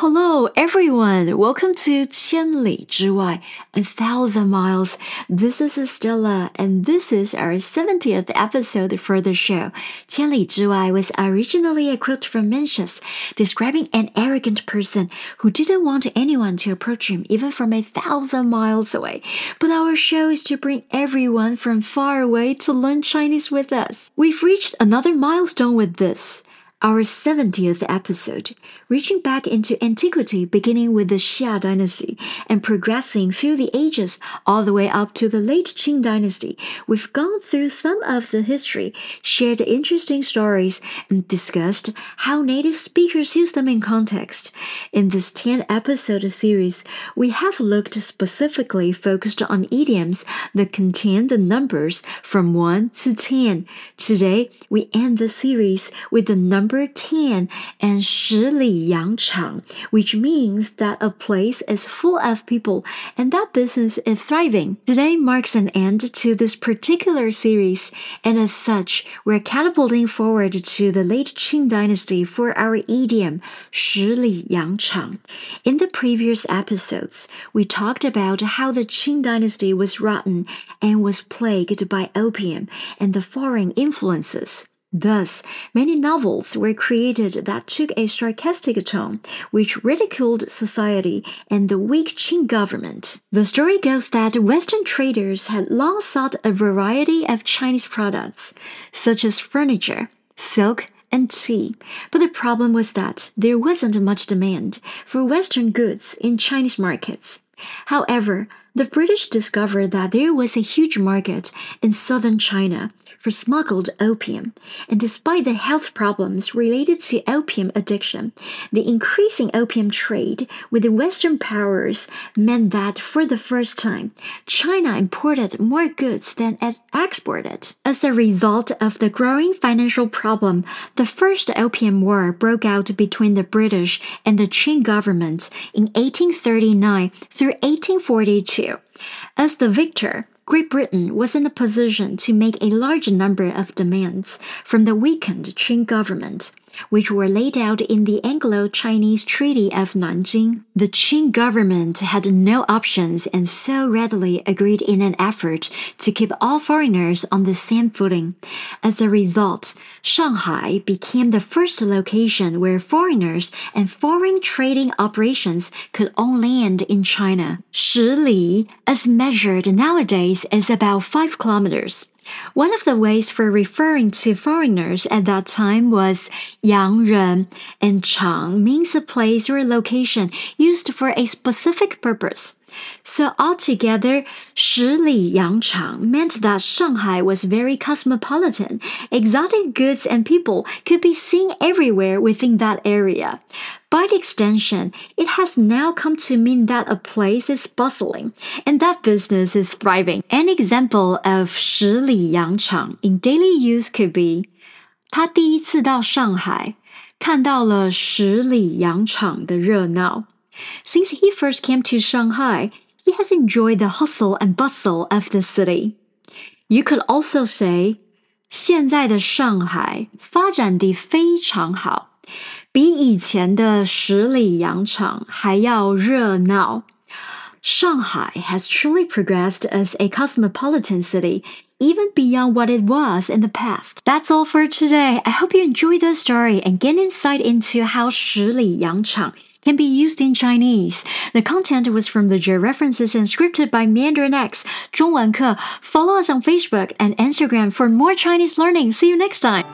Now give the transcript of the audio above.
hello, everyone. Welcome to 千里之外, a thousand miles. This is Stella, and this is our 70th episode for the show. 千里之外 was originally a quote from Mencius, describing an arrogant person who didn't want anyone to approach him even from a thousand miles away. But our show is to bring everyone from far away to learn Chinese with us. We've reached another milestone with this our 70th episode, reaching back into antiquity beginning with the Xia dynasty and progressing through the ages all the way up to the late Qing dynasty. We've gone through some of the history, shared interesting stories, and discussed how native speakers use them in context. In this 10 episode series, we have looked specifically focused on idioms that contain the numbers from 1 to 10. Today, we end the series with the number number 10 and 十里洋场, which means that a place is full of people and that business is thriving. Today marks an end to this particular series, and as such, we're catapulting forward to the late Qing dynasty for our idiom 十里洋场. In the previous episodes, we talked about how the Qing dynasty was rotten and was plagued by opium and the foreign influences. Thus, many novels were created that took a sarcastic tone, which ridiculed society and the weak Qing government. The story goes that Western traders had long sought a variety of Chinese products, such as furniture, silk, and tea. But the problem was that there wasn't much demand for Western goods in Chinese markets. However, the British discovered that there was a huge market in southern China for smuggled opium, and despite the health problems related to opium addiction, the increasing opium trade with the Western powers meant that for the first time, China imported more goods than it exported. As a result of the growing financial problem, the First Opium War broke out between the British and the Qing government in 1839 through 1842. As the victor, Great Britain was in a position to make a large number of demands from the weakened Qing government which were laid out in the Anglo Chinese Treaty of Nanjing. The Qing government had no options and so readily agreed in an effort to keep all foreigners on the same footing. As a result, Shanghai became the first location where foreigners and foreign trading operations could own land in China. Shili, as measured nowadays, is about 5 kilometers. One of the ways for referring to foreigners at that time was Yang and Chang means a place or location used for a specific purpose. So altogether, 十里洋场 meant that Shanghai was very cosmopolitan. Exotic goods and people could be seen everywhere within that area. By extension, it has now come to mean that a place is bustling and that business is thriving. An example of 十里洋场 in daily use could be 他第一次到上海，看到了十里洋场的热闹。 since he first came to Shanghai, he has enjoyed the hustle and bustle of the city. You could also say, 现在的上海发展的非常好，比以前的十里洋场还要热闹。Shanghai has truly progressed as a cosmopolitan city, even beyond what it was in the past. That's all for today. I hope you enjoyed the story and get insight into how 十里洋场 can be used in Chinese. The content was from the references and scripted by Mandarin X 中文课. Follow us on Facebook and Instagram for more Chinese learning. See you next time.